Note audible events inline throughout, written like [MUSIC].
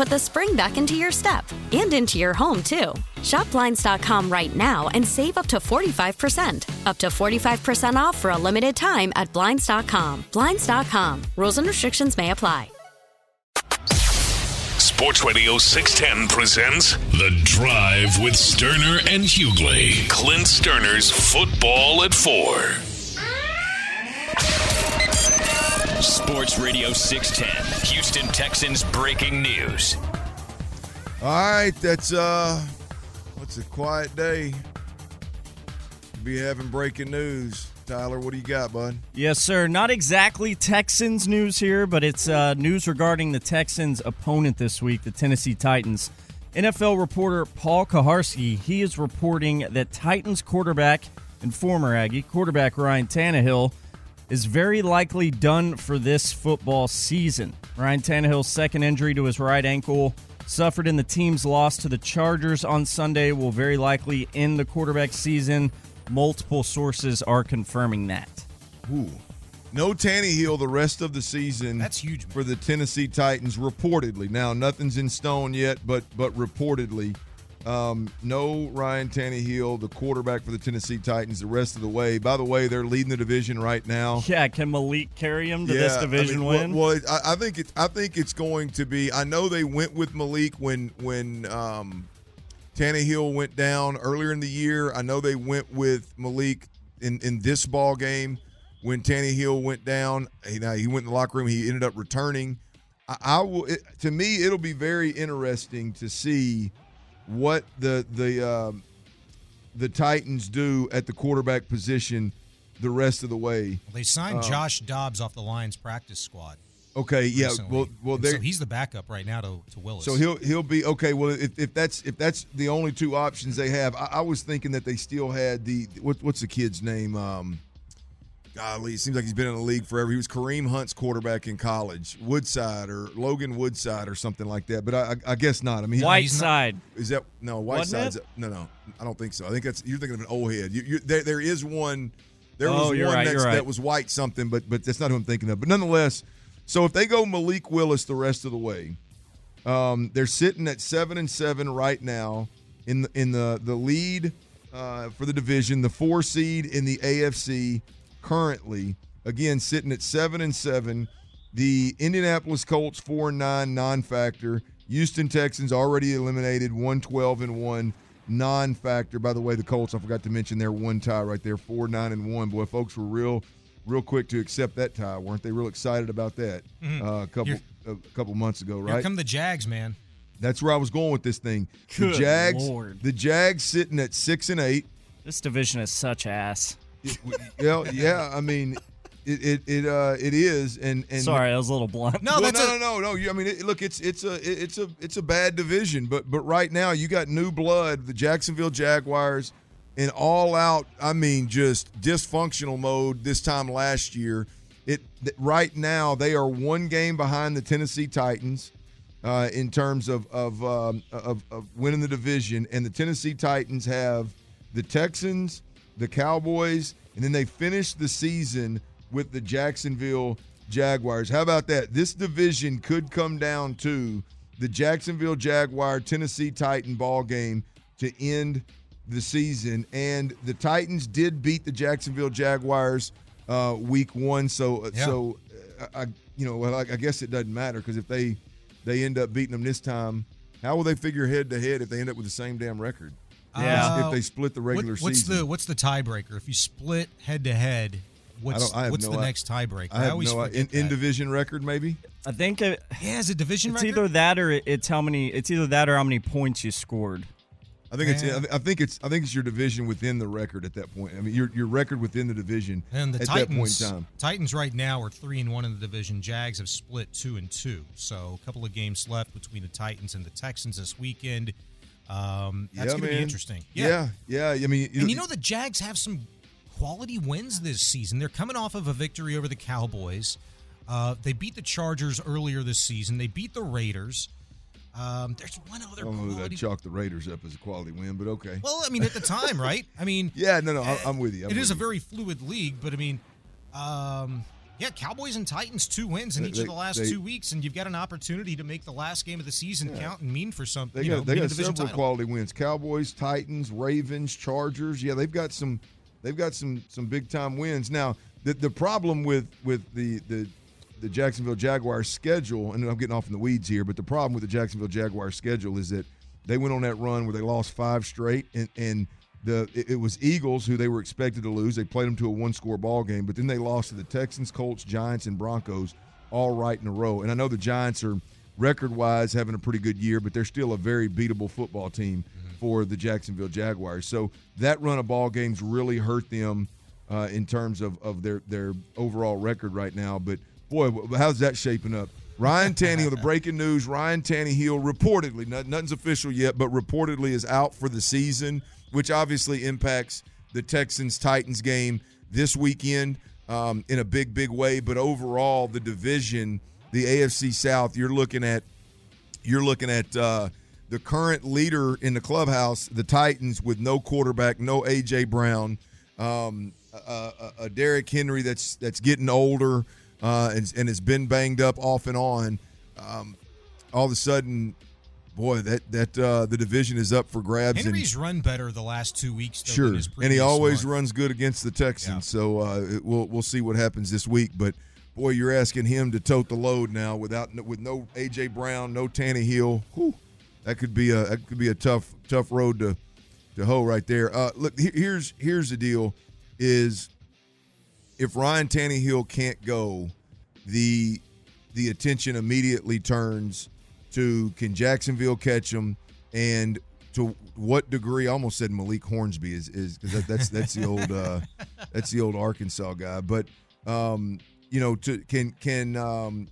put the spring back into your step and into your home, too. Shop Blinds.com right now and save up to 45%. Up to 45% off for a limited time at Blinds.com. Blinds.com. Rules and restrictions may apply. Sports Radio 610 presents The Drive with Stoerner and Hughley. Clint Stoerner's Football at 4. Sports Radio 610, Houston Texans breaking news. All right, that's uh, what's a quiet day? Be having breaking news. Tyler, what do you got, bud? Yes, sir. Not exactly Texans news here, but it's uh, news regarding the Texans' opponent this week, the Tennessee Titans. NFL reporter Paul Kuharsky, he is reporting that Titans quarterback and former Aggie quarterback Ryan Tannehill is very likely done for this football season. Ryan Tannehill's second injury to his right ankle, suffered in the team's loss to the Chargers on Sunday, will very likely end the quarterback season. Multiple sources are confirming that. Ooh. No Tannehill the rest of the season. That's huge for the Tennessee Titans, reportedly. Now nothing's in stone yet, but but reportedly, um, no Ryan Tannehill, the quarterback for the Tennessee Titans, the rest of the way. By the way, they're leading the division right now. Yeah, can Malik carry him to Yeah, this division I mean, win? Well, well I, I think it's I think it's going to be. I know they went with Malik when when um, Tannehill went down earlier in the year. I know they went with Malik in in this ball game when Tannehill went down. He, now he went in the locker room. He ended up returning. I, I will. It, to me, it'll be very interesting to see what the the um, the Titans do at the quarterback position the rest of the way. They signed Um, Josh Dobbs off the Lions practice squad. Okay, yeah. recently. Well, well, so he's the backup right now to, to Willis. So he'll he'll be okay. Well, if, if that's if that's the only two options they have, I, I was thinking that they still had the what, what's the kid's name? Um, golly, it seems like he's been in the league forever. He was Kareem Hunt's quarterback in college, Woodside or Logan Woodside or something like that. But I, I, guess not. I mean, Whiteside. is that no Whiteside's no no I don't think so. I think that's you're thinking of an old head. You, you, there there is one. There Oh, was one right, right. that was white something, but but that's not who I'm thinking of. But nonetheless, so if they go Malik Willis the rest of the way, um, they're sitting at seven and seven right now in the in the the lead uh, for the division, the four seed in the AFC currently. Again, sitting at seven and seven. The Indianapolis Colts four and nine non-factor. Houston Texans already eliminated one twelve and one non-factor. By the way, the Colts I forgot to mention their one tie right there, four nine and one. Boy, folks were real, real quick to accept that tie, weren't they? Real excited about that Mhm. uh, a couple Here- a couple months ago, right? Here come the Jags, man. That's where I was going with this thing. The Jags, Lord. the Jags sitting at six and eight. This division is such ass. Yeah, yeah. I mean, it it it uh it is, and and Sorry, I was a little blunt. No, well, that's no, a, no, no, no. You, I mean, it, look, it's it's a it's a it's a bad division, but but right now you got new blood, the Jacksonville Jaguars, in all out. I mean, just dysfunctional mode this time last year. It th- right now they are one game behind the Tennessee Titans uh, in terms of of, um, of of winning the division, and the Tennessee Titans have the Texans, the Cowboys, and then they finish the season with the Jacksonville Jaguars. How about that? This division could come down to the Jacksonville Jaguar Tennessee Titan ball game to end the season. And the Titans did beat the Jacksonville Jaguars uh, week one. So, Yeah. so uh, I, you know, well, I, I guess it doesn't matter because if they they end up beating them this time, how will they figure head to head if they end up with the same damn record? Yeah. if they split the Uh, What- regular what's season. the what's the tiebreaker? If you split head to head, what's don't- I what's no the i- next tiebreaker? I have always no forget in, in division record maybe. I think it, Yeah, is it division it's record? either that or it's how many. It's either that or how many points you scored. I think it's. I think it's. I think it's your division within the record at that point. I mean, your your record within the division And the at Titans, that point in time. Titans right now are three and one in the division. Jags have split two and two. So a couple of games left between the Titans and the Texans this weekend. Um, that's yeah, going to be interesting. Yeah. yeah, I mean, And you know the Jags have some quality wins this season. They're coming off of a victory over the Cowboys. Uh, they beat the Chargers earlier this season. They beat the Raiders. Um, there's one other I don't know that quality. chalk the Raiders up as a quality win, but okay. Well, I mean, at the time, right? I mean, [LAUGHS] yeah, no, no, I, I'm with you. I'm it is a with you. very fluid league, but I mean, um, yeah, Cowboys and Titans two wins in They- each of the last they- two weeks, and you've got an opportunity to make the last game of the season count and mean for something. They you got, know, they got several title. quality wins: Cowboys, Titans, Ravens, Chargers. Yeah, they've got some they've got some some big time wins. Now, the the problem with with the the the Jacksonville Jaguars schedule, and I'm getting off in the weeds here, but the problem with the Jacksonville Jaguars schedule is that they went on that run where they lost five straight, and and the it, it was Eagles who they were expected to lose. They played them to a one score ball game, but then they lost to the Texans, Colts, Giants, and Broncos all right in a row. And I know the Giants are record wise having a pretty good year, but they're still a very beatable football team for the Jacksonville Jaguars. So that run of ball games really hurt them uh, in terms of, of their, their overall record right now. But boy, how's that shaping up? Ryan Tannehill, the [LAUGHS] breaking news Ryan Tannehill reportedly, not, nothing's official yet, but reportedly is out for the season, which obviously impacts the Texans Titans game this weekend um, in a big, big way. But overall, the division, the AFC South, you're looking at you're looking at uh, the current leader in the clubhouse, the Titans, with no quarterback, no AJ Brown, um, a, a, a Derrick Henry that's that's getting older uh, and, and has been banged up off and on. Um, all of a sudden, boy, that that uh, the division is up for grabs. Henry's run better the last two weeks. Though, Sure, and he always run. runs good against the Texans. Yeah. So uh, we'll we'll see what happens this week. But boy, you're asking him to tote the load now without with no AJ Brown, no Tannehill. Whew, that could be a that could be a tough tough road to to hoe right there. Uh, look, here's here's the deal: is if Ryan Tannehill can't go, the the attention immediately turns to can Jacksonville catch him and to what degree I almost said Malik Hornsby is is because that, that's that's the old uh, that's the old Arkansas guy. But um, you know to can can um,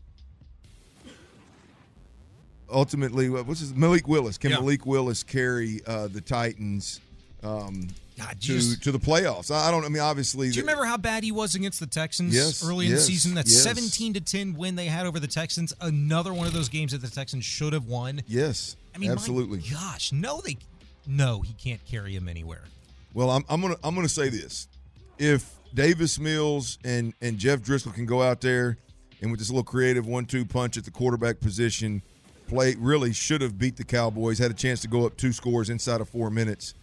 ultimately what's his Malik Willis. Can Yeah. Malik Willis carry uh, the Titans? Um, God, to just- to the playoffs I, don't I mean obviously Do you remember how bad he was against the Texans Yes, early in the season? That yes. 17 to 10 win they had over the Texans. Another one of those games that the Texans should have won. yes I mean, absolutely gosh, no, they, no, he can't carry him anywhere. Well, I'm, I'm gonna I'm gonna say this: if Davis Mills and and Jeff Driskel can go out there and with this little creative one-two punch at the quarterback position, play really should have beat the Cowboys. Had a chance to go up two scores inside of four minutes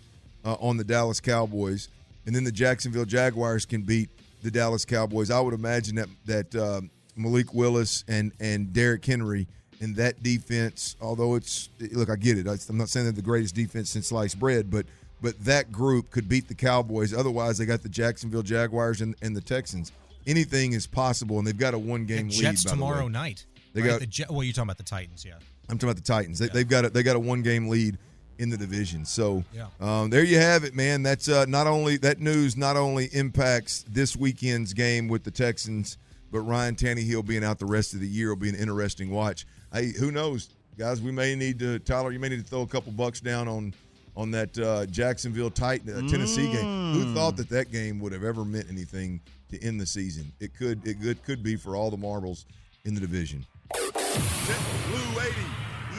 uh, on the Dallas Cowboys, and then the Jacksonville Jaguars can beat the Dallas Cowboys. I would imagine that that uh, Malik Willis and and Derrick Henry in that defense. Although it's look, I get it. I'm not saying they're the greatest defense since sliced bread, but but that group could beat the Cowboys. Otherwise, they got the Jacksonville Jaguars and, and the Texans. Anything is possible, and they've got a one game lead. Jets by the tomorrow night. They right? got- the Jet, well, you're talking about the Titans, yeah. I'm talking about the Titans. They, They've got a, they got a one game lead in the division. So Yeah. um, there you have it, man. That's uh, not only that news not only impacts this weekend's game with the Texans, but Ryan Tannehill being out the rest of the year will be an interesting watch. Hey, who knows, guys? We may need to Tyler. You may need to throw a couple bucks down on on that uh, Jacksonville Titan uh, Tennessee game. Who thought that that game would have ever meant anything to end the season? It could. It could, could be for all the marbles in the division. Blue 80,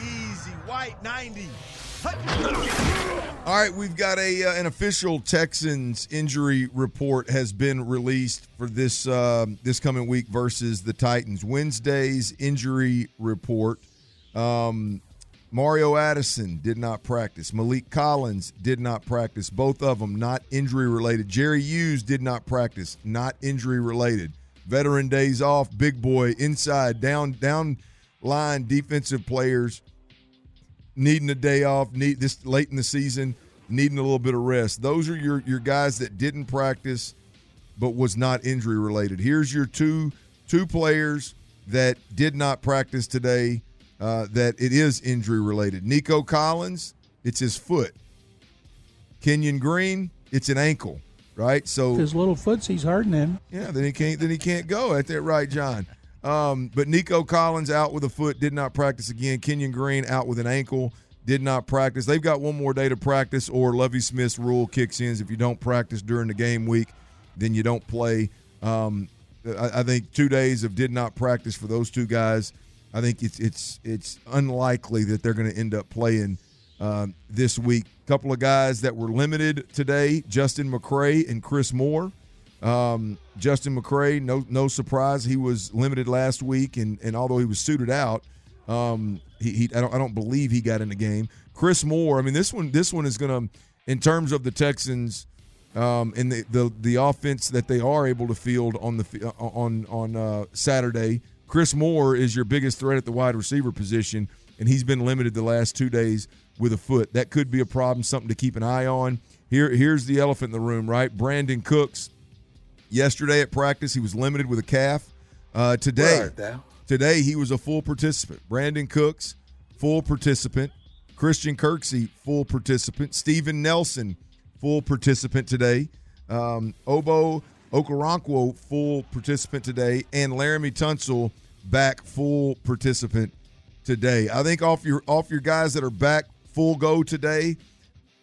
easy white 90. All right, we've got a uh, an official Texans injury report has been released for this um this coming week versus the Titans. Wednesday's injury report. Um, Mario Addison did not practice. Maliek Collins did not practice. Both of them not injury related. Jerry Hughes did not practice, not injury related. Veteran days off, big boy inside, down down line defensive players needing a day off, need this late in the season, needing a little bit of rest. Those are your your guys that didn't practice but was not injury related. Here's your two two players that did not practice today uh, that it is injury related. Nico Collins, it's his foot. Kenyon Green, it's an ankle, right? So his little footsy's hurting him. Yeah, then he can't then he can't go. At that right, John. Um, but Nico Collins out with a foot, did not practice again. Kenyon Green out with an ankle, did not practice. They've got one more day to practice, or Lovie Smith's rule kicks in. If you don't practice during the game week, then you don't play. Um, I, I think two days of did not practice for those two guys. I think it's it's it's unlikely that they're going to end up playing um, this week. A couple of guys that were limited today: Justin McCray and Chris Moore. Um, Justin McCray, no no surprise, he was limited last week, and and although he was suited out, um, he, he I don't I don't believe he got in the game. Chris Moore, I mean this one this one is going to, in terms of the Texans, um, and the, the the offense that they are able to field on the on on uh, Saturday. Chris Moore is your biggest threat at the wide receiver position, and he's been limited the last two days with a foot. That could be a problem, something to keep an eye on. Here, here's the elephant in the room, right? Brandin Cooks Yesterday at practice, he was limited with a calf. Uh, today, today he was a full participant. Brandin Cooks, full participant. Christian Kirksey, full participant. Steven Nelson, full participant today. Um, Ogbo Okoronkwo, full participant today, and Laremy Tunsil back full participant today. I think off your off your guys that are back full go today,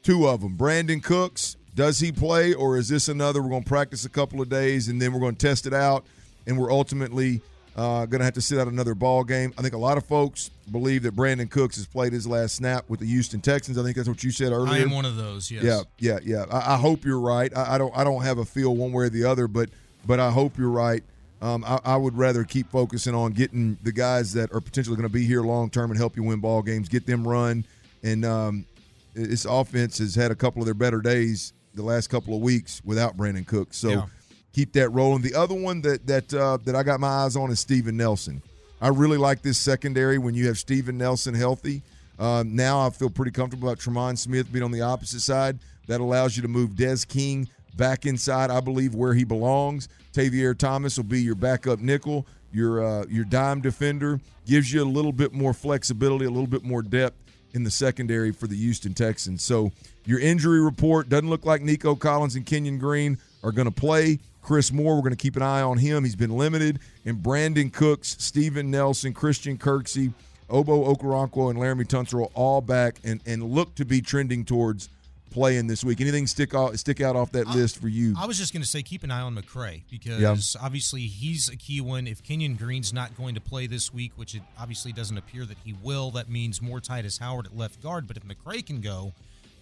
two of them. Brandin Cooks, does he play, or is this another? We're going to practice a couple of days and then we're going to test it out, and we're ultimately uh, going to have to sit out another ball game. I think a lot of folks believe that Brandin Cooks has played his last snap with the Houston Texans. I think that's what you said earlier. I am one of those. Yes. Yeah, yeah, yeah. I, I hope you're right. I, I, don't. I don't have a feel one way or the other, but but I hope you're right. Um, I, I, would rather keep focusing on getting the guys that are potentially going to be here long term and help you win ball games, get them run. And um, this offense has had a couple of their better days the last couple of weeks without Brandin Cooks. So Yeah. keep that rolling. The other one that that uh, that I got my eyes on is Steven Nelson. I really like this secondary when you have Steven Nelson healthy. Um, now I feel pretty comfortable about Tremon Smith being on the opposite side. That allows you to move Des King back inside, I believe, where he belongs. Tavierre Thomas will be your backup nickel, your uh, your dime defender. Gives you a little bit more flexibility, a little bit more depth in the secondary for the Houston Texans. So your injury report doesn't look like Nico Collins and Kenyon Green are going to play. Chris Moore, we're going to keep an eye on him. He's been limited. And Brandin Cooks, Steven Nelson, Christian Kirksey, Ogbo Okoronkwo, and Laremy Tunsil all back and, and look to be trending towards playing this week. Anything stick out stick out off that list for you? I was just going to say keep an eye on McCray because Yeah. obviously he's a key one. If Kenyon Green's not going to play this week, which it obviously doesn't appear that he will, that means more Tytus Howard at left guard. But if McCray can go,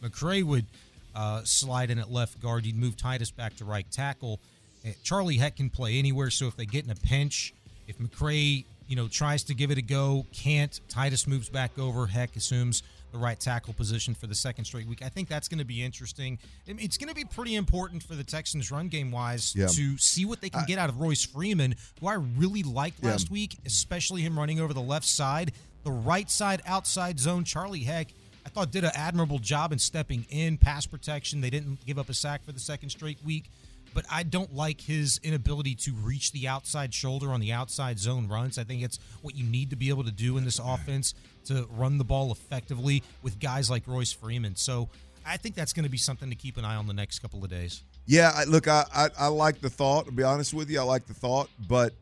McCray would uh, slide in at left guard. You'd move Tytus back to right tackle. Uh, Charlie Heck can play anywhere, so if they get in a pinch, if McCray you know tries to give it a go, can't, Tytus moves back over. Heck assumes the right tackle position for the second straight week. I think that's going to be interesting. It's going to be pretty important for the Texans run game wise Yeah. to see what they can get out of Royce Freeman, who I really liked Yeah. last week, especially him running over the left side, the right side outside zone. Charlie Heck, I thought did an admirable job in stepping in pass protection. They didn't give up a sack for the second straight week. But I don't like his inability to reach the outside shoulder on the outside zone runs. I think it's what you need to be able to do in this offense to run the ball effectively with guys like Royce Freeman. So I think that's going to be something to keep an eye on the next couple of days. Yeah, I, look, I, I I like the thought. To be honest with you, I like the thought, but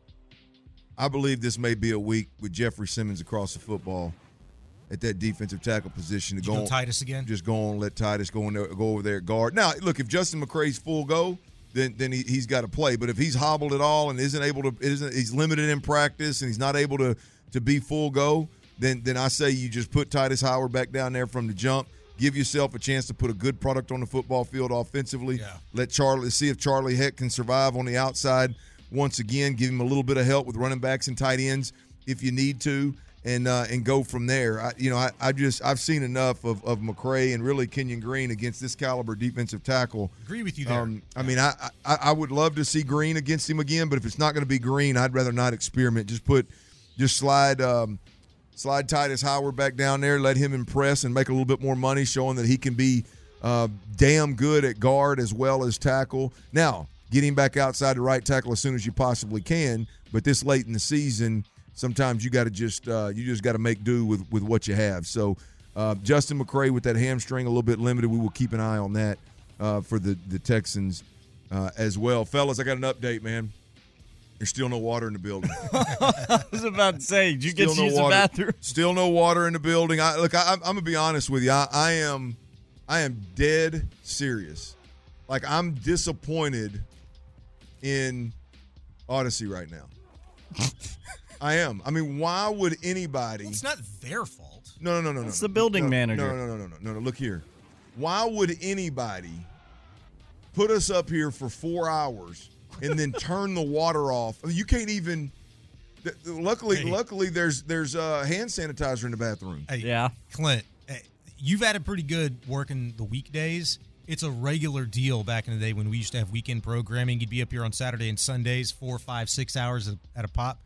I believe this may be a week with Jeffrey Simmons across the football at that defensive tackle position to You go go on- Tytus again? Just go on, let Tytus go in there, go over there at guard. Now, look, if Justin McCray's full go, then then he, he's got to play. But if he's hobbled at all and isn't able to, isn't he's limited in practice and he's not able to to be full go, then then I say you just put Tytus Howard back down there from the jump. Give yourself a chance to put a good product on the football field offensively. Let Charlie see if Charlie Heck can survive on the outside once again. Give him a little bit of help with running backs and tight ends if you need to. and uh, and go from there. I, you know, I, I just I've seen enough of, of McCray and really Kenyon Green against this caliber defensive tackle. Agree with you there. Um, I mean, I, I I would love to see Green against him again, but if it's not going to be Green, I'd rather not experiment. Just put, just slide. Um, Slide Tytus Howard back down there, let him impress and make a little bit more money, showing that he can be uh, damn good at guard as well as tackle. Now, get him back outside the right tackle as soon as you possibly can. But this late in the season, sometimes you got to just uh, you just got to make do with with what you have. So uh, Justin McCray with that hamstring a little bit limited. We will keep an eye on that uh, for the the Texans uh, as well, fellas. I got an update, man. There's still no water in the building. [LAUGHS] I was about to say, did you get to no use the bathroom? Still no water in the building. I look. I, I'm gonna be honest with you. I, I am, I am dead serious. Like I'm disappointed in Odyssey right now. [LAUGHS] I am. I mean, why would anybody? it's not their fault. No, no, no, no, no. It's no. the building no, manager. No, no, no, no, no, no, no. Look here. Why would anybody put us up here for four hours and then turn the water off? I mean, you can't even. th- Luckily, Hey. luckily, there's there's uh, hand sanitizer in the bathroom. Hey, Yeah. Clint, hey, you've had it pretty good working the weekdays. It's a regular deal back in the day when we used to have weekend programming. You'd be up here on Saturday and Sundays, four, five, six hours at- at a pop.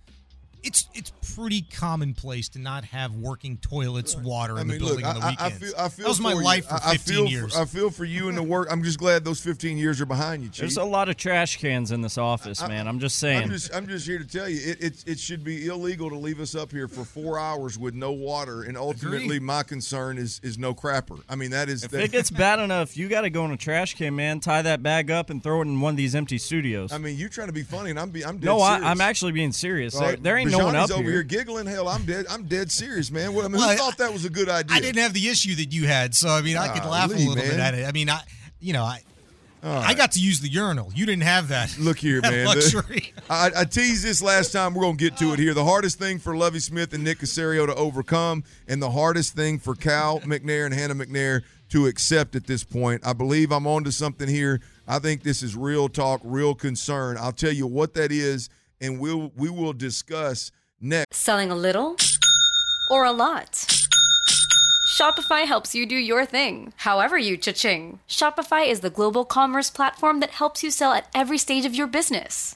It's it's pretty commonplace to not have working toilets, water I in mean, the look, building I, on the weekends. I feel I feel that was my for you. life for I- I 15 feel years. For, I feel for you and the work. I'm just glad those 15 years are behind you, Chief. There's a lot of trash cans in this office, man. I'm just saying. I'm just, I'm just here to tell you, it, it, it should be illegal to leave us up here for four hours with no water, and ultimately, Agreed. my concern is is no crapper. I mean, that is if that, it gets bad enough, you got to go in a trash can, man. Tie that bag up and throw it in one of these empty studios. I mean, you're trying to be funny, and I'm be, I'm dead no, I, serious. I'm actually being serious. All There, there ain't one up over here. here giggling. Hell, I'm dead. I'm dead serious, man. What I mean, Well, who thought that was a good idea? I didn't have the issue that you had, so I mean, I could laugh a Golly, little bit at it. I mean, I, you know, I, All I got to use the urinal. You didn't have that. Look here, [LAUGHS] that man. Luxury. [LAUGHS] I, I teased this last time. We're going to get to it here. The hardest thing for Lovie Smith and Nick Caserio to overcome, and the hardest thing for Cal [LAUGHS] McNair and Hannah McNair to accept at this point. I believe I'm onto something here. I think this is real talk, real concern. I'll tell you what that is, and we'll we will discuss next. Selling a little or a lot? Shopify helps you do your thing, however you cha-ching. Shopify is the global commerce platform that helps you sell at every stage of your business.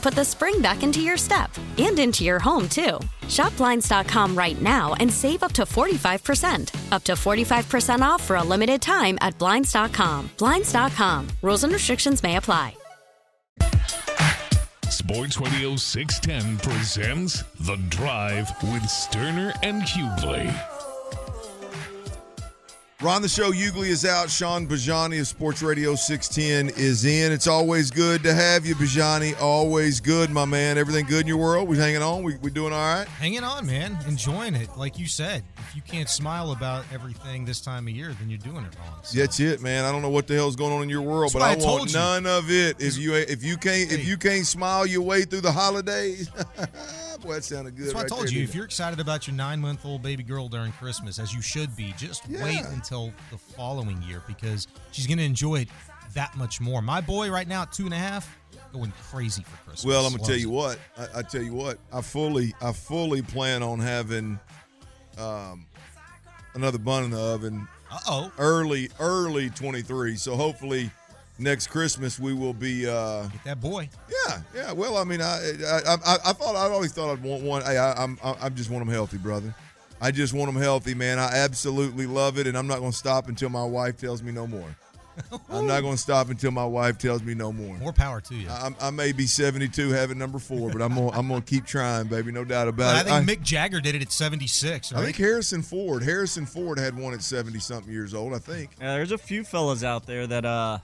put the spring back into your step and into your home, too. Shop Blinds.com right now and save up to 45%. Up to 45% off for a limited time at Blinds.com. Blinds.com. Rules and restrictions may apply. Sports Radio 610 presents The Drive with Stoerner and Hughley. Ron the Show, Hughley is out. Sean Bajani of Sports Radio 610 is in. It's always good to have you, Bajani. Always good, my man. Everything good in your world? We hanging on? We, we doing all right? Hanging on, man. Enjoying it. Like you said, if you can't smile about everything this time of year, then you're doing it wrong. So. That's it, man. I don't know what the hell's going on in your world, That's but I, I want you. none of it. If you if you can't if you can't smile your way through the holidays, [LAUGHS] boy, that sounded good. That's why I told there, you, if you're excited about your nine month old baby girl during Christmas, as you should be, just wait until the following year because she's going to enjoy it that much more. My boy, right now at two and a half, going crazy for Christmas. Well, I'm gonna tell you it. what. I, I tell you what. I fully, I fully plan on having um, another bun in the oven. Uh oh. Early, early 23. So hopefully next Christmas we will be. Uh, Get that boy. yeah, yeah. Well, I mean, I, I, I, I thought I always thought I'd want one. Hey, I, I'm, I, I just want them healthy, brother. I just want them healthy, man. I absolutely love it, and I'm not gonna stop until my wife tells me no more. [LAUGHS] I'm not gonna stop until my wife tells me no more. More power to you. I, I may be 72 having number four, but I'm gonna I'm gonna keep trying, baby. No doubt about I it. I think Mick Jagger did it at 76, I think Harrison Ford. Harrison Ford had one at 70 something years old. I think. Yeah, there's a few fellas out there that uh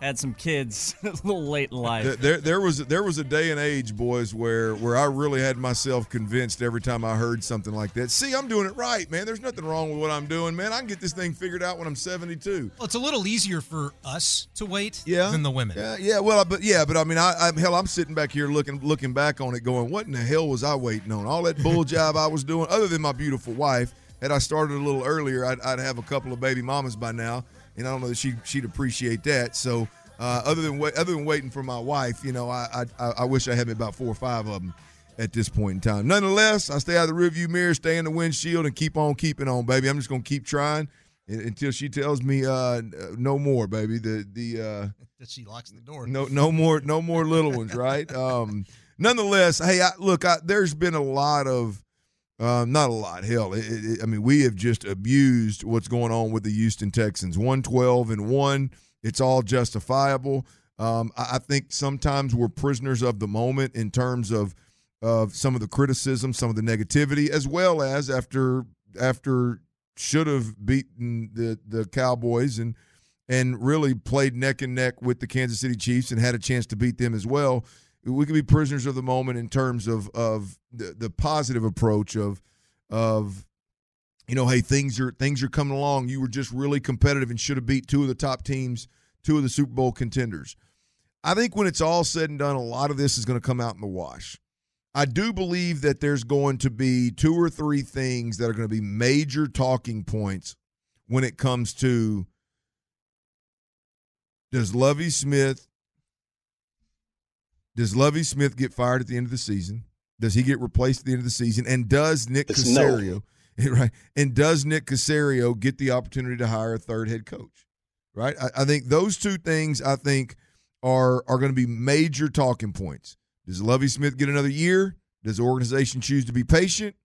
had some kids [LAUGHS] a little late in life. There, there, there was there was a day and age, boys, where where I really had myself convinced every time I heard something like that. See, I'm doing it right, man. There's nothing wrong with what I'm doing, man. I can get this thing figured out when I'm 72. Well, it's a little easier for us to wait Yeah. than the women. Yeah, yeah. Well, but yeah, but I mean, I, I hell, I'm sitting back here looking looking back on it, going, what in the hell was I waiting on? All that bull [LAUGHS] job I was doing, other than my beautiful wife. Had I started a little earlier, I'd, I'd have a couple of baby mamas by now, and I don't know that she she'd appreciate that. So, uh, other than wait, other than waiting for my wife, you know, I, I I wish I had about four or five of them at this point in time. Nonetheless, I stay out of the rearview mirror, stay in the windshield, and keep on keeping on, baby. I'm just gonna keep trying until she tells me uh, no more, baby. The the uh, [LAUGHS] That she locks the door. no, no more, no more little ones, right? [LAUGHS] Um, nonetheless, hey, I, look, I, there's been a lot of, um, not a lot. Hell, it, it, I mean, we have just abused what's going on with the Houston Texans. One twelve and one. It's all justifiable. Um, I, I think sometimes we're prisoners of the moment in terms of of some of the criticism, some of the negativity, as well as after after should have beaten the the Cowboys and and really played neck and neck with the Kansas City Chiefs and had a chance to beat them as well. We could be prisoners of the moment in terms of of the, the positive approach of of you know, hey, things are things are coming along. You were just really competitive and should have beat two of the top teams, two of the Super Bowl contenders. I think when it's all said and done, a lot of this is going to come out in the wash. I do believe that there's going to be two or three things that are going to be major talking points when it comes to does Lovie Smith does Lovie Smith get fired at the end of the season? Does he get replaced at the end of the season? And does Nick It's no. Caserio [LAUGHS] right? And does Nick Caserio get the opportunity to hire a third head coach? Right? I, I think those two things I think are are going to be major talking points. Does Lovie Smith get another year? Does the organization choose to be patient?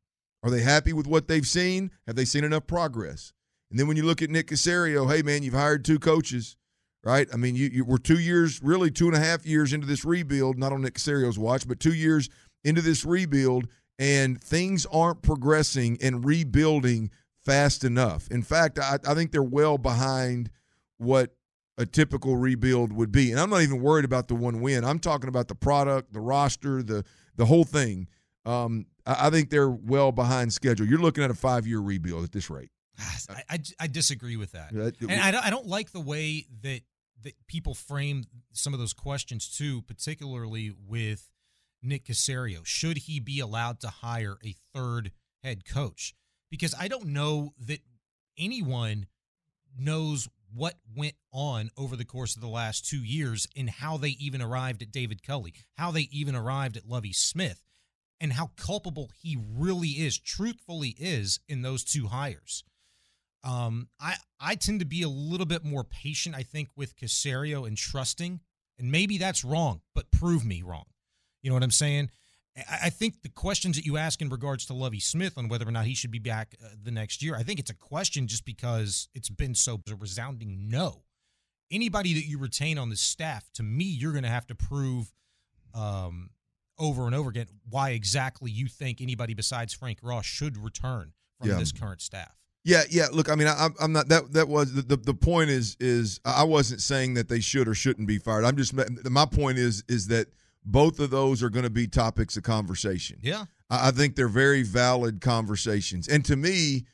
Are they happy with what they've seen? Have they seen enough progress? And then when you look at Nick Caserio, hey man, you've hired two coaches, right? I mean, you, you we're two years, really two and a half years into this rebuild, not on Nick Caserio's watch, but two years into this rebuild, and things aren't progressing and rebuilding fast enough. In fact, I, I think they're well behind what a typical rebuild would be. And I'm not even worried about the one win. I'm talking about the product, the roster, the the whole thing. Um, I, I think they're well behind schedule. You're looking at a five year rebuild at this rate. [SIGHS] I, I, I disagree with that. That- and I don't, I don't like the way that that people frame some of those questions too, particularly with Nick Caserio. Should he be allowed to hire a third head coach? Because I don't know that anyone knows what went on over the course of the last two years and how they even arrived at David Culley, how they even arrived at Lovie Smith, and how culpable he really is, truthfully is, in those two hires. Um, I I tend to be a little bit more patient, I think, with Caserio and trusting, and maybe that's wrong, but prove me wrong. You know what I'm saying? I think the questions that you ask in regards to Lovie Smith on whether or not he should be back uh, the next year, I think it's a question just because it's been so a resounding no. Anybody that you retain on the staff, to me, you're going to have to prove um, over and over again why exactly you think anybody besides Frank Ross should return from Yeah. this current staff. Yeah, yeah. Look, I mean, I, I'm not that. That was the, the the point is is I wasn't saying that they should or shouldn't be fired. I'm just my point is is that both of those are going to be topics of conversation. Yeah. I I think they're very valid conversations. And to me,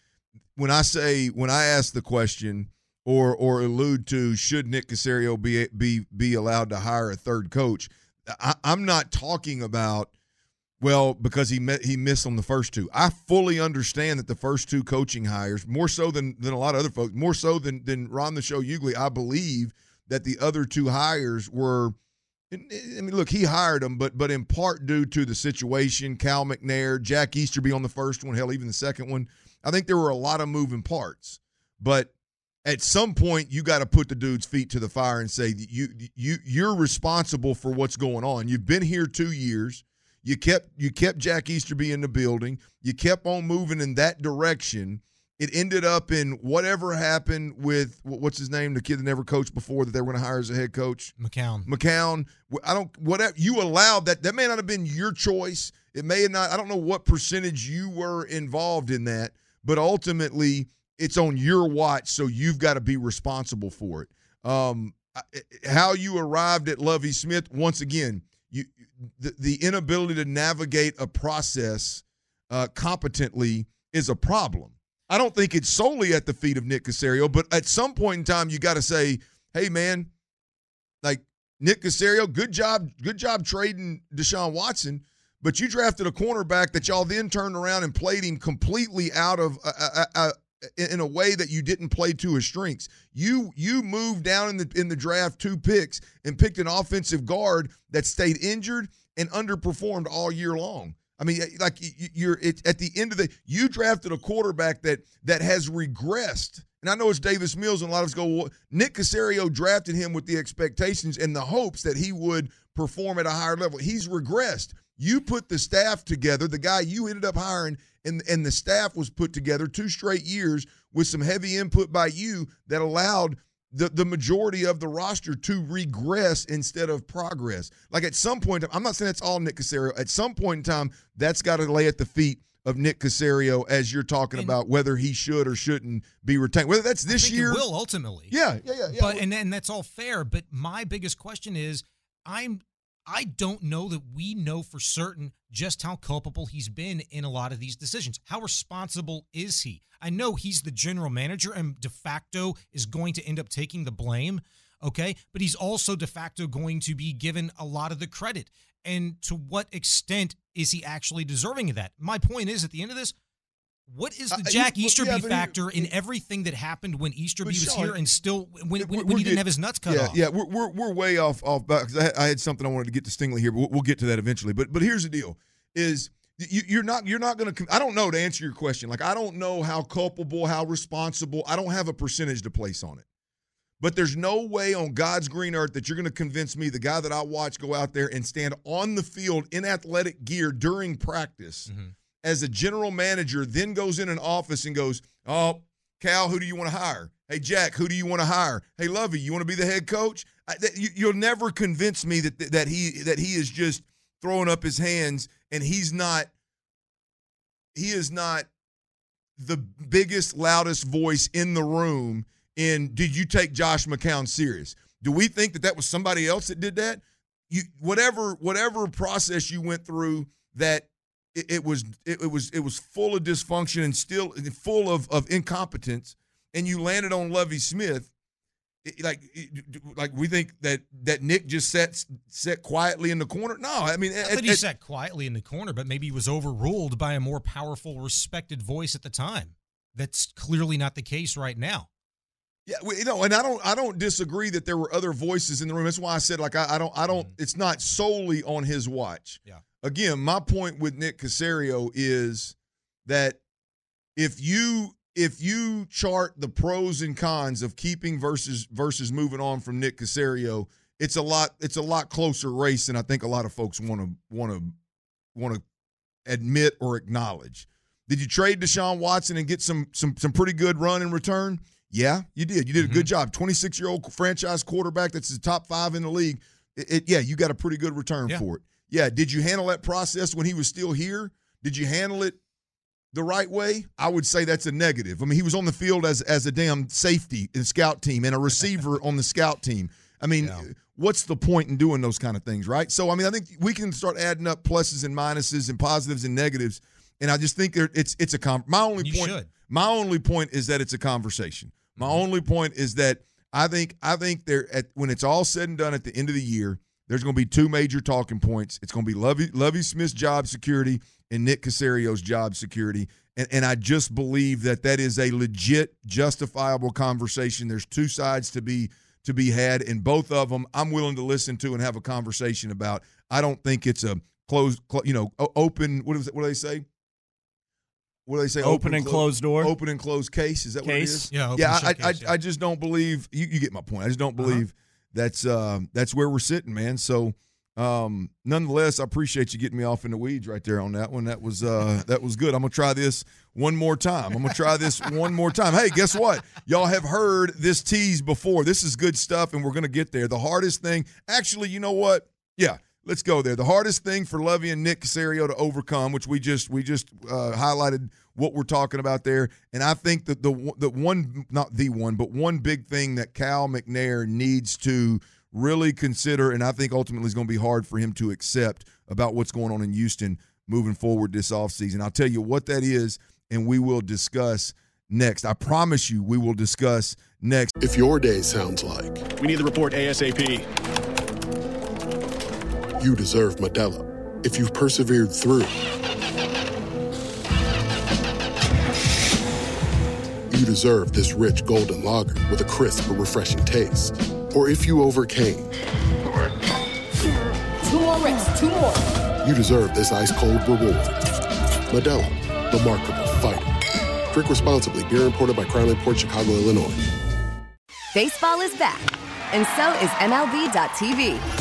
when I say when I ask the question or or allude to should Nick Caserio be be be allowed to hire a third coach, I, I'm not talking about well because he met, he missed on the first two. I fully understand that the first two coaching hires more so than than a lot of other folks, more so than than Ron the Show Ugly. I believe that the other two hires were. I mean, look, he hired them, but but in part due to the situation, Cal McNair, Jack Easterby on the first one, hell, even the second one. I think there were a lot of moving parts, but at some point you got to put the dude's feet to the fire and say you you you're responsible for what's going on. You've been here two years. You kept you kept Jack Easterby in the building. You kept on moving in that direction. It ended up in whatever happened with what's his name, the kid that never coached before that they were going to hire as a head coach. McCown. McCown. I don't whatever you allowed that that may not have been your choice. It may have not. I don't know what percentage you were involved in that, but ultimately it's on your watch, so you've got to be responsible for it. Um, how you arrived at Lovie Smith once again, the, the inability to navigate a process uh, competently is a problem. I don't think it's solely at the feet of Nick Caserio, but at some point in time, you got to say, "Hey, man, like Nick Caserio, good job, good job trading Deshaun Watson, but you drafted a cornerback that y'all then turned around and played him completely out of uh, uh, uh, in a way that you didn't play to his strengths. You you moved down in the in the draft two picks and picked an offensive guard that stayed injured and underperformed all year long. I mean, like you- you're it's at the end of the you drafted a quarterback that that has regressed. And I know it's Davis Mills, and a lot of us go, well, Nick Caserio drafted him with the expectations and the hopes that he would perform at a higher level. He's regressed. You put the staff together, the guy you ended up hiring, and, and the staff was put together two straight years with some heavy input by you that allowed the, the majority of the roster to regress instead of progress. Like at some point, I'm not saying that's all Nick Caserio. At some point in time, that's got to lay at the feet of Nick Caserio as you're talking about whether he should or shouldn't be retained. Whether that's this year, will ultimately. Yeah, yeah, yeah. yeah. But and and that's all fair. But my biggest question is, I'm I don't know that we know for certain just how culpable he's been in a lot of these decisions. How responsible is he? I know he's the general manager and de facto is going to end up taking the blame. Okay. But he's also de facto going to be given a lot of the credit. And to what extent is he actually deserving of that? My point is at the end of this, what is the Uh, Jack you- Easterby yeah, factor in everything that happened when Easterby But was Sean, here and still when, when, when he didn't have his nuts cut yeah, off? Yeah, we're, we're, we're way off off because I, had- I had something I wanted to get to Stingley here, but we'll, we'll get to that eventually. But but here's the deal: is you, you're not you're not going to. I don't know to answer your question. Like I don't know how culpable, how responsible. I don't have a percentage to place on it. But there's no way on God's green earth that you're going to convince me, the guy that I watch go out there and stand on the field in athletic gear during practice as a general manager, then goes in an office and goes, Oh, Cal, who do you want to hire? Hey, Jack, who do you want to hire? Hey, Lovie, you want to be the head coach? I, that, you, you'll never convince me that that he that he is just throwing up his hands and he's not he is not the biggest, loudest voice in the room. In did you take Josh McCown serious? Do we think that that was somebody else that did that? You whatever whatever process you went through that it, it was it, it was it was full of dysfunction and still full of of incompetence, and you landed on Lovie Smith. it- like like we think that that Nick just sat sat quietly in the corner. No, I mean at- that he at- sat quietly in the corner, but maybe he was overruled by a more powerful, respected voice at the time. That's clearly not the case right now. Yeah, we, you know, and I don't I don't disagree that there were other voices in the room. That's why I said like I, I don't I don't mm-hmm. it's not solely on his watch. Yeah. Again, my point with Nick Caserio is that if you if you chart the pros and cons of keeping versus versus moving on from Nick Caserio, it's a lot it's a lot closer race than I think a lot of folks want to want to want to admit or acknowledge. Did you trade Deshaun Watson and get some some some pretty good run in return? Yeah, you did. You did a good mm-hmm. job. 26 year old franchise quarterback that's the top five in the league. It, it- yeah, you got a pretty good return Yeah. for it. Yeah, did you handle that process when he was still here? Did you handle it the right way? I would say that's a negative. I mean, he was on the field as as a damn safety in scout team and a receiver [LAUGHS] on the scout team. I mean, what's the point in doing those kind of things, right? So, I mean, I think we can start adding up pluses and minuses and positives and negatives, and I just think there, it's it's a com- my only You point. should. My only point is that it's a conversation. My mm-hmm. only point is that I think I think there at when it's all said and done at the end of the year, there's going to be two major talking points. It's going to be Lovie Lovie Smith's job security and Nick Caserio's job security. And, and I just believe that that is a legit, justifiable conversation. There's two sides to be to be had, and both of them I'm willing to listen to and have a conversation about. I don't think it's a closed, clo- you know, open. What is it? What do they say? What do they say? Open and clo- closed door? Open and closed case. Is that what it is? Yeah, open yeah. I, shut I, case, I, I just don't believe. You, you get my point. I just don't Uh-huh. believe that's um, that's where we're sitting, man. So, um, nonetheless, I appreciate you getting me off in the weeds right there on that one. That was uh, [LAUGHS] that was good. I'm gonna try this one more time. I'm gonna try this [LAUGHS] one more time. Hey, guess what? Y'all have heard this tease before. This is good stuff, and we're gonna get there. The hardest thing, actually, you know what? Yeah. Let's go there. The hardest thing for Lovie and Nick Caserio to overcome, which we just we just uh, highlighted what we're talking about there, and I think that the the one not the one, but one big thing that Cal McNair needs to really consider, and I think ultimately is going to be hard for him to accept about what's going on in Houston moving forward this offseason. I'll tell you what that is, and we will discuss next. I promise you, we will discuss next. If your day sounds like We need the report ASAP. You deserve Modelo, if you've persevered through, you deserve this rich golden lager with a crisp but refreshing taste. Or if you overcame, Two more reps, two more. you deserve this ice cold reward. Modelo, the mark of a fighter. Drink responsibly. Beer imported by Crown Port Chicago, Illinois. Baseball is back, and so is MLB.tv.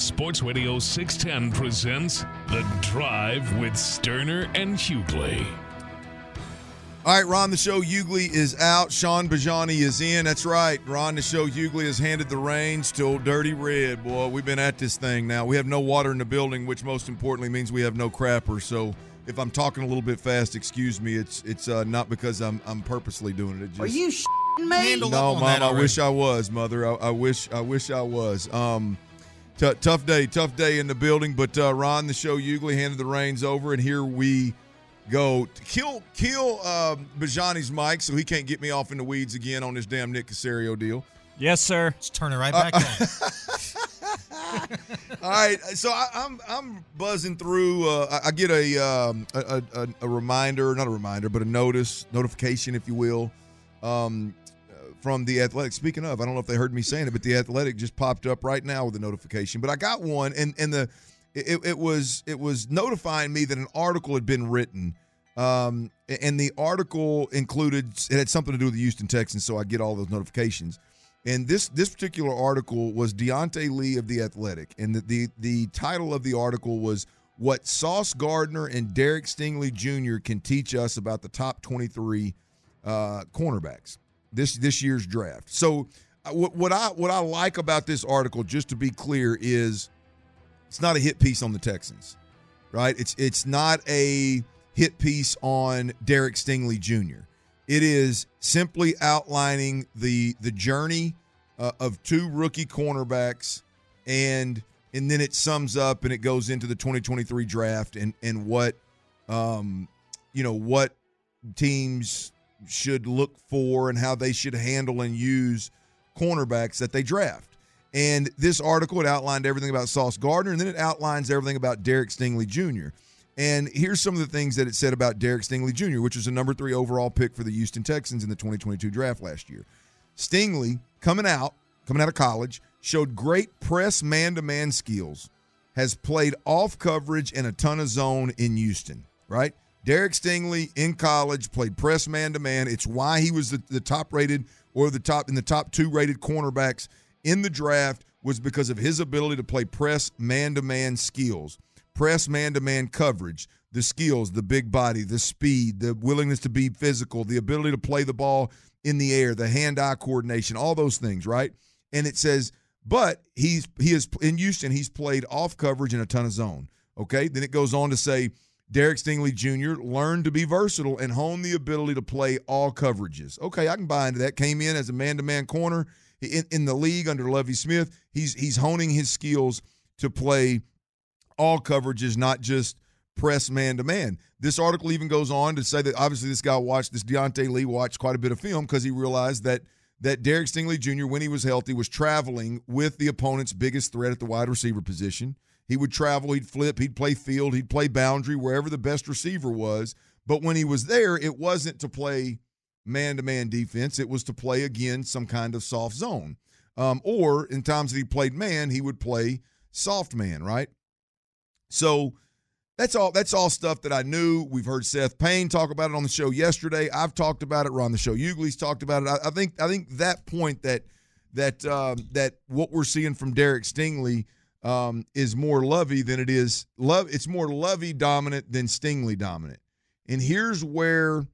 Sports Radio 610 presents The Drive with Stoerner and Hughley. All right, Ron the Show Hughley is out. Sean Bajani is in. That's right. Ron the Show Hughley has handed the reins to old Dirty Red. Boy, we've been at this thing now. We have no water in the building, which most importantly means we have no crapper. So if I'm talking a little bit fast, excuse me. It's it's uh, not because I'm I'm purposely doing it. it just, Are you shitting me? No, up on mom. I wish I was, mother. I, I wish. I wish I was. Um, t- tough day. Tough day in the building. But uh, Ron, the show Hughley handed the reins over, and here we go. Kill, kill um, Bajani's mic, so he can't get me off in the weeds again on this damn Nick Caserio deal. Yes, sir. Let's turn it right back on. [LAUGHS] All right, so I, I'm I'm buzzing through. Uh, I, I get a, um, a, a a reminder, not a reminder, but a notice, notification, if you will, um, uh, from the Athletic. Speaking of, I don't know if they heard me saying it, but the Athletic just popped up right now with a notification. But I got one, and and the it, it was it was notifying me that an article had been written. Um, and the article included it had something to do with the Houston Texans, so I get all those notifications. And this this particular article was Diante Lee of the Athletic, and the the, the title of the article was "What Sauce Gardner and Derek Stingley Jr. Can Teach Us About the Top 23 uh, Cornerbacks this this year's draft." So, uh, what, what I what I like about this article, just to be clear, is it's not a hit piece on the Texans, right? It's it's not a hit piece on Derek Stingley Jr. It is simply outlining the the journey uh, of two rookie cornerbacks and and then it sums up and it goes into the 2023 draft and and what um you know what teams should look for and how they should handle and use cornerbacks that they draft. And this article it outlined everything about Sauce Gardner and then it outlines everything about Derek Stingley Jr. And here's some of the things that it said about Derek Stingley Jr., which was a number three overall pick for the Houston Texans in the 2022 draft last year. Stingley coming out, coming out of college, showed great press man-to-man skills, has played off coverage and a ton of zone in Houston, right? Derek Stingley in college played press man-to-man. It's why he was the, the top rated or the top in the top two rated cornerbacks in the draft was because of his ability to play press man-to-man skills, press man-to-man coverage, the skills, the big body, the speed, the willingness to be physical, the ability to play the ball in the air, the hand-eye coordination, all those things, right? And it says but he's he is in Houston. He's played off coverage in a ton of zone. Okay, then it goes on to say Derek Stingley Jr. learned to be versatile and hone the ability to play all coverages. Okay, I can buy into that. Came in as a man-to-man corner in, in the league under Lovie Smith. He's he's honing his skills to play all coverages, not just press man to man. This article even goes on to say that obviously this guy watched this Diante Lee watched quite a bit of film because he realized that that Derek Stingley Jr., when he was healthy, was traveling with the opponent's biggest threat at the wide receiver position. He would travel, he'd flip, he'd play field, he'd play boundary, wherever the best receiver was. But when he was there, it wasn't to play man to man defense, it was to play, again, some kind of soft zone. Um, or in times that he played man, he would play soft man, right? So that's all that's all stuff that I knew. We've heard Seth Payne talk about it on the show yesterday. I've talked about it. Ron the show Hughley's talked about it. I, I, think I think that point that that um, that what we're seeing from Derek Stingley um, is more Lovie than it is love. It's more Lovie dominant than Stingley dominant. And here's where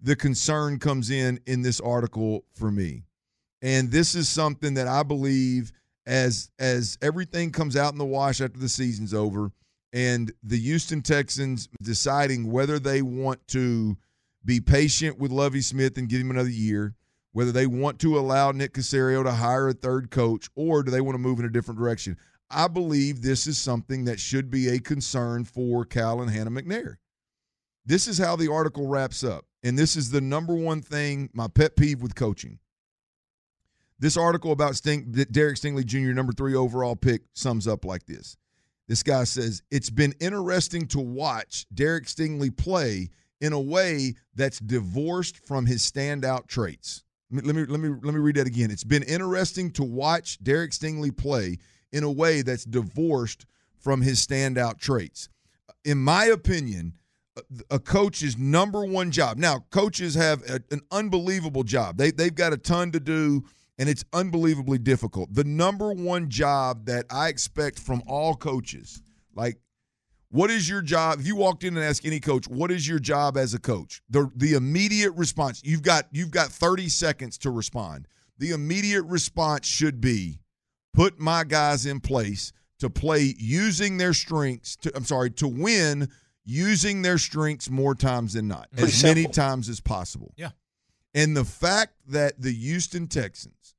the concern comes in in this article for me. And this is something that I believe as as everything comes out in the wash after the season's over and the Houston Texans deciding whether they want to be patient with Lovie Smith and give him another year, whether they want to allow Nick Caserio to hire a third coach, or do they want to move in a different direction. I believe this is something that should be a concern for Cal and Hannah McNair. This is how the article wraps up. And this is the number one thing, my pet peeve with coaching. This article about Sting, Derek Stingley Jr., number three overall pick, sums up like this. This guy says, It's been interesting to watch Derek Stingley play in a way that's divorced from his standout traits. Let me let me let me read that again. It's been interesting to watch Derek Stingley play in a way that's divorced from his standout traits. In my opinion, a coach's number one job. Now, coaches have a, an unbelievable job. They they've got a ton to do and it's unbelievably difficult. The number one job that I expect from all coaches, like, what is your job? If you walked in and asked any coach, what is your job as a coach? The the immediate response, you've got you've got 30 seconds to respond. The immediate response should be put my guys in place to play using their strengths to I'm sorry, to win using their strengths more times than not. Pretty as simple. many times as possible. Yeah. And the fact that the Houston Texans,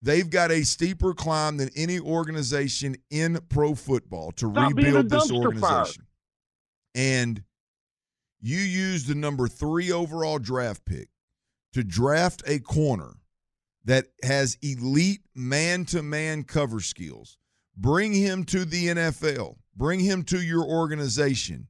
they've got a steeper climb than any organization in pro football to Stop rebuild this organization. And you use the number three overall draft pick to draft a corner that has elite man to man cover skills. Bring him to the NFL, bring him to your organization,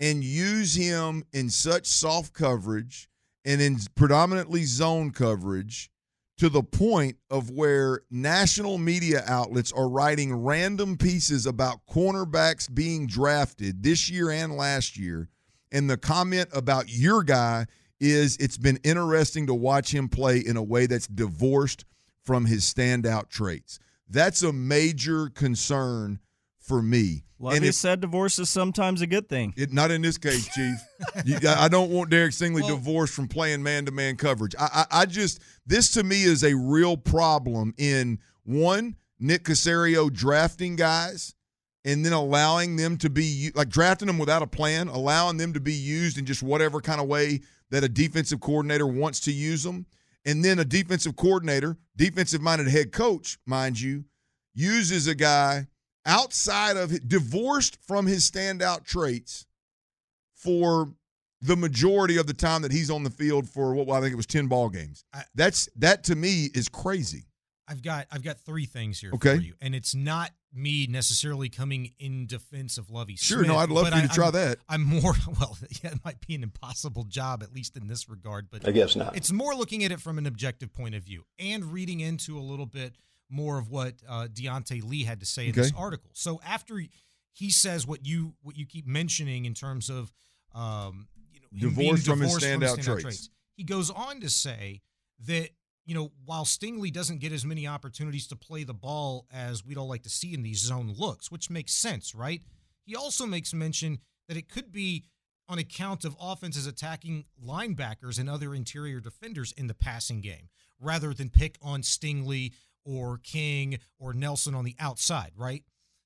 and use him in such soft coverage and in predominantly zone coverage to the point of where national media outlets are writing random pieces about cornerbacks being drafted this year and last year. And the comment about your guy is it's been interesting to watch him play in a way that's divorced from his standout traits. That's a major concern for me. Lovie and if, said divorce is sometimes a good thing. It, not in this case, Chief. you, I don't want Derek Stingley well, divorced from playing man to man coverage. I, I, I, just, this to me is a real problem in one, Nick Caserio drafting guys and then allowing them to be, like drafting them without a plan, allowing them to be used in just whatever kind of way that a defensive coordinator wants to use them. And then a defensive coordinator, defensive minded head coach, mind you, uses a guy outside of divorced from his standout traits for the majority of the time that he's on the field for what well, I think it was 10 ball games. That's that to me is crazy. I've got I've got three things here Okay. for you, and it's not me necessarily coming in defense of Lovie. Sure, Smith, no, I'd love for you I- to try I'm- that. I'm more [LAUGHS] well, yeah, it might be an impossible job at least in this regard, but I guess not. It's more looking at it from an objective point of view and reading into a little bit more of what uh, Diante Lee had to say in this article. So after he says what you what you keep mentioning in terms of um, you know him being Divorced from his divorced standout traits. he goes on to say that you know while Stingley doesn't get as many opportunities to play the ball as we'd all like to see in these zone looks, which makes sense, right? He also makes mention that it could be on account of offenses attacking linebackers and other interior defenders in the passing game, rather than pick on Stingley or King or Nelson on the outside, right?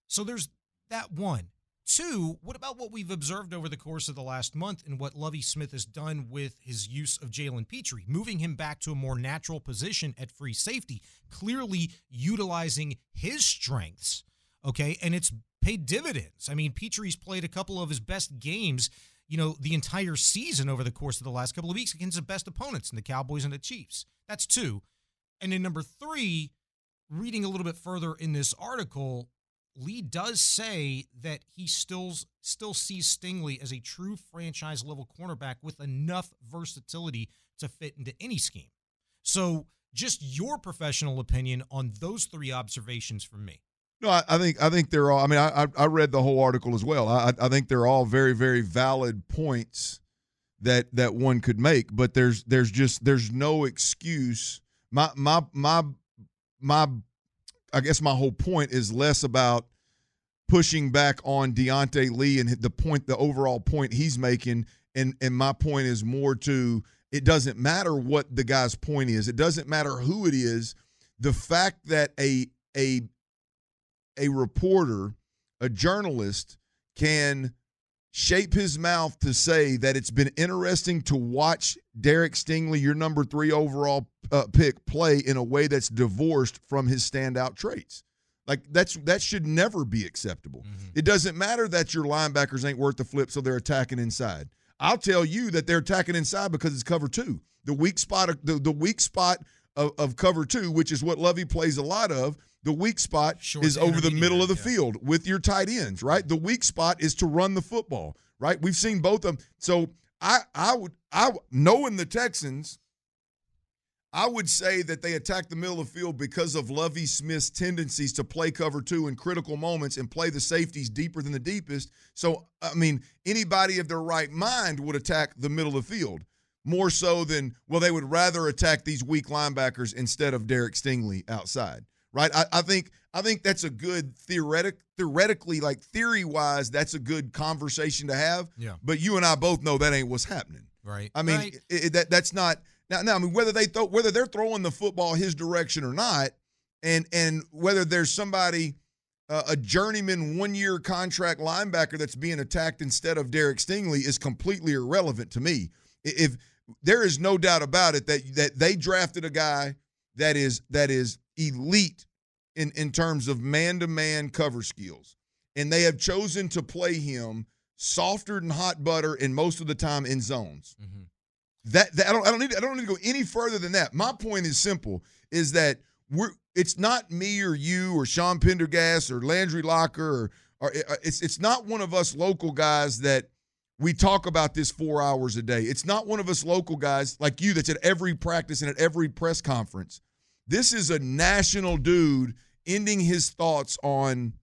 So there's that one. Two, what about what we've observed over the course of the last month and what Lovie Smith has done with his use of Jalen Pitre, moving him back to a more natural position at free safety, clearly utilizing his strengths, okay? And it's paid dividends. I mean, Pitre's played a couple of his best games, you know, the entire season over the course of the last couple of weeks against the best opponents in the Cowboys and the Chiefs. That's two. And then number three, reading a little bit further in this article, Lee does say that he still still sees Stingley as a true franchise level cornerback with enough versatility to fit into any scheme. So, just your professional opinion on those three observations from me. No, I, I think I think they're all. I mean, I I- read the whole article as well. I I think they're all very very valid points that that one could make. But there's there's just there's no excuse. My my my my. I guess my whole point is less about pushing back on Diante Lee and the point, the overall point he's making, and and my point is more to it doesn't matter what the guy's point is. It doesn't matter who it is. The fact that a a a reporter, a journalist can shape his mouth to say that it's been interesting to watch Derek Stingley, your number three overall uh, pick, play in a way that's divorced from his standout traits. Like that's that should never be acceptable. It doesn't matter that your linebackers ain't worth the flip, so they're attacking inside. I'll tell you that they're attacking inside because it's cover two. The weak spot, the, the weak spot of, of cover two, which is what Lovie plays a lot of. The weak spot Short is over the middle of the intermediate, field with your tight ends, right? The weak spot is to run the football, right? We've seen both of them. So I I would I knowing the Texans, I would say that they attack the middle of the field because of Lovie Smith's tendencies to play cover two in critical moments and play the safeties deeper than the deepest. So I mean, anybody of their right mind would attack the middle of the field more so than well, they would rather attack these weak linebackers instead of Derek Stingley outside right? I, I think I think that's a good theoretic theoretically, like theory wise, that's a good conversation to have. Yeah. But you and I both know that ain't what's happening. Right. I mean, Right. it, it- that that's not now. Now, I mean, whether they throw whether they're throwing the football his direction or not, and and whether there's somebody uh, a journeyman one year contract linebacker that's being attacked instead of Derek Stingley is completely irrelevant to me. I- If there is no doubt about it that that they drafted a guy that is that is elite in in terms of man to man cover skills, and they have chosen to play him softer than hot butter and most of the time in zones. That, that I don't I don't need I don't need to go any further than that. My point is simple: is that we're it's not me or you or Sean Pendergast or Landry Locker or or uh, it's it's not one of us local guys that we talk about this four hours a day. It's not one of us local guys like you that's at every practice and at every press conference. This is a national dude ending his thoughts on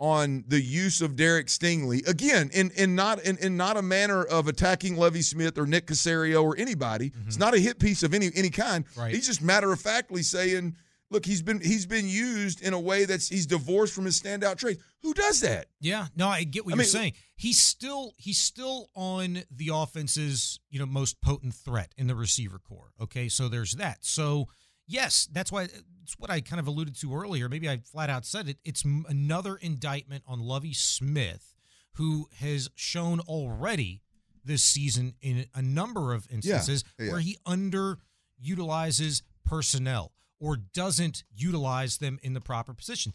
on the use of Derek Stingley again in in not in, in not a manner of attacking Lovie Smith or Nick Caserio or anybody. It's mm-hmm. not a hit piece of any any kind. Right. He's just matter of factly saying, look, he's been he's been used in a way that's he's divorced from his standout traits. Who does that? Yeah, no, I get what I you're mean- saying. He's still he's still on the offense's you know most potent threat in the receiver core. Okay, so there's that. So yes, that's why it's what I kind of alluded to earlier. Maybe I flat out said it. It's another indictment on Lovie Smith, who has shown already this season in a number of instances yeah. where he underutilizes personnel or doesn't utilize them in the proper position.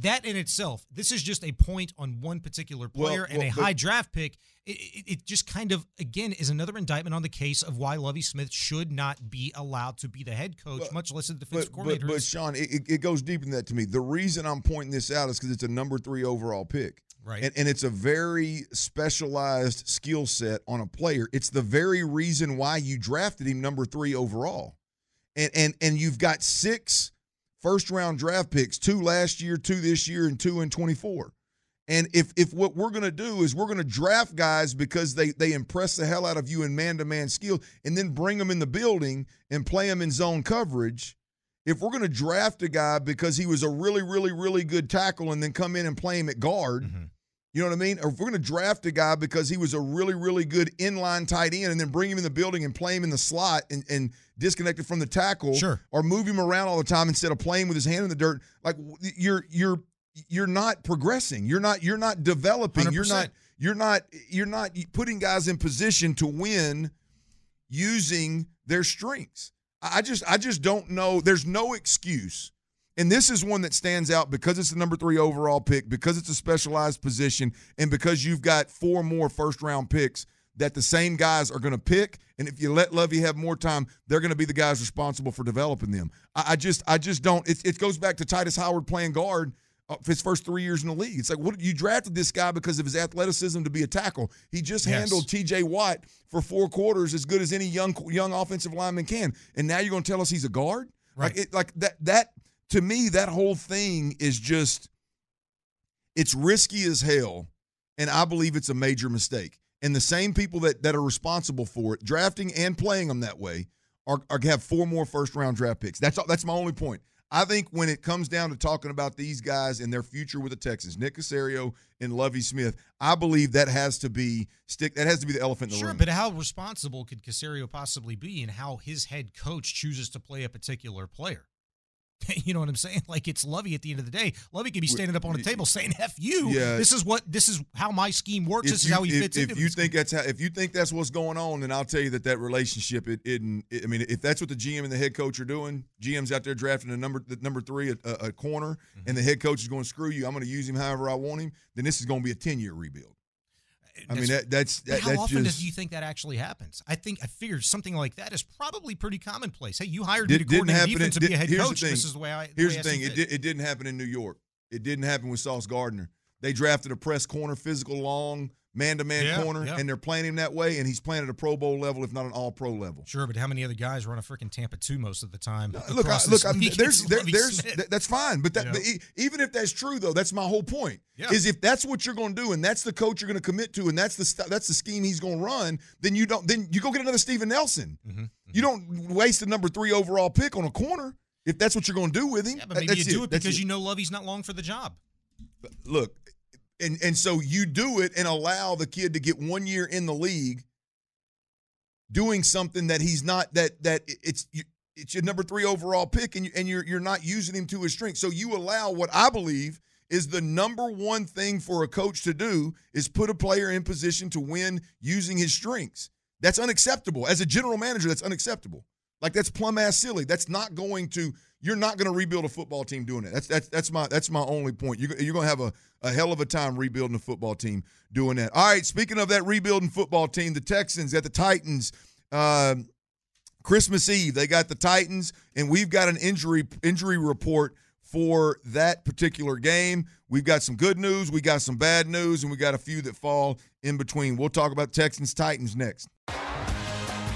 That in itself, this is just a point on one particular player Well, and well, a but- high draft pick. It, it, it just kind of again is another indictment on the case of why Lovie Smith should not be allowed to be the head coach, much less the defensive But, but, coordinator. but Sean, it, it- it goes deeper than that to me. The reason I'm pointing this out is because it's a number three overall pick. Right. And, and it's a very specialized skill set on a player. It's the very reason why you drafted him number three overall. And and and you've got six first round draft picks, two last year, two this year, and two in 24. And if if what we're gonna do is we're gonna draft guys because they they impress the hell out of you in man to man skill, and then bring them in the building and play them in zone coverage. If we're gonna draft a guy because he was a really really really good tackle and then come in and play him at guard, mm-hmm. You know what I mean? Or if we're gonna draft a guy because he was a really really good inline tight end and then bring him in the building and play him in the slot and and disconnected from the tackle, Sure. or move him around all the time instead of playing with his hand in the dirt, like you're you're you're not progressing. You're not you're not developing. you are not you're not you're not putting guys in position to win using their strengths. I just I just don't know. There's no excuse. And this is one that stands out because it's the number three overall pick, because it's a specialized position, and because you've got four more first round picks that the same guys are going to pick. And if you let Lovie have more time, they're going to be the guys responsible for developing them. I, I just I just don't. It, it goes back to Tytus Howard playing guard uh, his first three years in the league. It's like, what you drafted this guy because of his athleticism to be a tackle. He just Yes. handled T.J. Watt for four quarters as good as any young young offensive lineman can. And now you're going to tell us he's a guard? Like it, like that that to me that whole thing is just it's risky as hell, and I believe it's a major mistake. And the same people that that are responsible for it, drafting and playing them that way, are, are have four more first round draft picks. That's all, that's my only point. I think when it comes down to talking about these guys and their future with the Texans, Nick Caserio and Lovie Smith, I believe that has to be stick. That has to be the elephant in the Sure, room. but how responsible could Caserio possibly be and how his head coach chooses to play a particular player? [LAUGHS] you know what I'm saying? Like it's Lovie at the end of the day. Lovie could be standing up on a table saying "F you." Yeah. This is what this is how my scheme works. This is how he if, fits if into you think that's how, if you think that's what's going on, then I'll tell you that that relationship, it, it, it I mean, if that's what the GM and the head coach are doing, GM's out there drafting a number, the number three, a, a, a corner, Mm-hmm. and the head coach is going to screw you. I'm going to use him however I want him. Then this is going to be a ten year rebuild. I mean, that, that's that, how that's often just do you think that actually happens? I think I figured something like that is probably pretty commonplace. Hey, you hired did, me to coordinate happen. in- defense to be a head coach. This is the way I. Here's way the I thing. It, did, it didn't happen in New York. It didn't happen with Sauce Gardner. They drafted a press corner, physical, long, man to man corner, yeah. and they're playing him that way, and he's playing at a Pro Bowl level, if not an All Pro level. Sure, but how many other guys run a freaking Tampa two most of the time? Look, I, look, [LAUGHS] there's, there, there's, th- that's fine. But that, Yeah. but e- even if that's true, though, that's my whole point. Yeah. Is if that's what you're going to do, and that's the coach you're going to commit to, and that's the st- that's the scheme he's going to run, then you don't, then you go get another Steven Nelson. Mm-hmm. You don't waste a number three overall pick on a corner if that's what you're going to do with him. Yeah, but maybe you do it That's because you know Lovie's not long for the job. look, and and so you do it and allow the kid to get one year in the league, doing something that he's not that that it's it's your number three overall pick and you, and you're you're not using him to his strength. So you allow what I believe is the number one thing for a coach to do is put a player in position to win using his strengths. That's unacceptable. As a general manager, that's unacceptable. Like that's plumb ass silly. That's not going to. You're not going to rebuild a football team doing that. That's that's that's my that's my only point. You're, you're going to have a, a hell of a time rebuilding a football team doing that. All right. Speaking of that rebuilding football team, the Texans at the Titans. Um, Christmas Eve, they got the Titans, and we've got an injury injury report for that particular game. We've got some good news, we got some bad news, and we got a few that fall in between. We'll talk about Texans Titans next.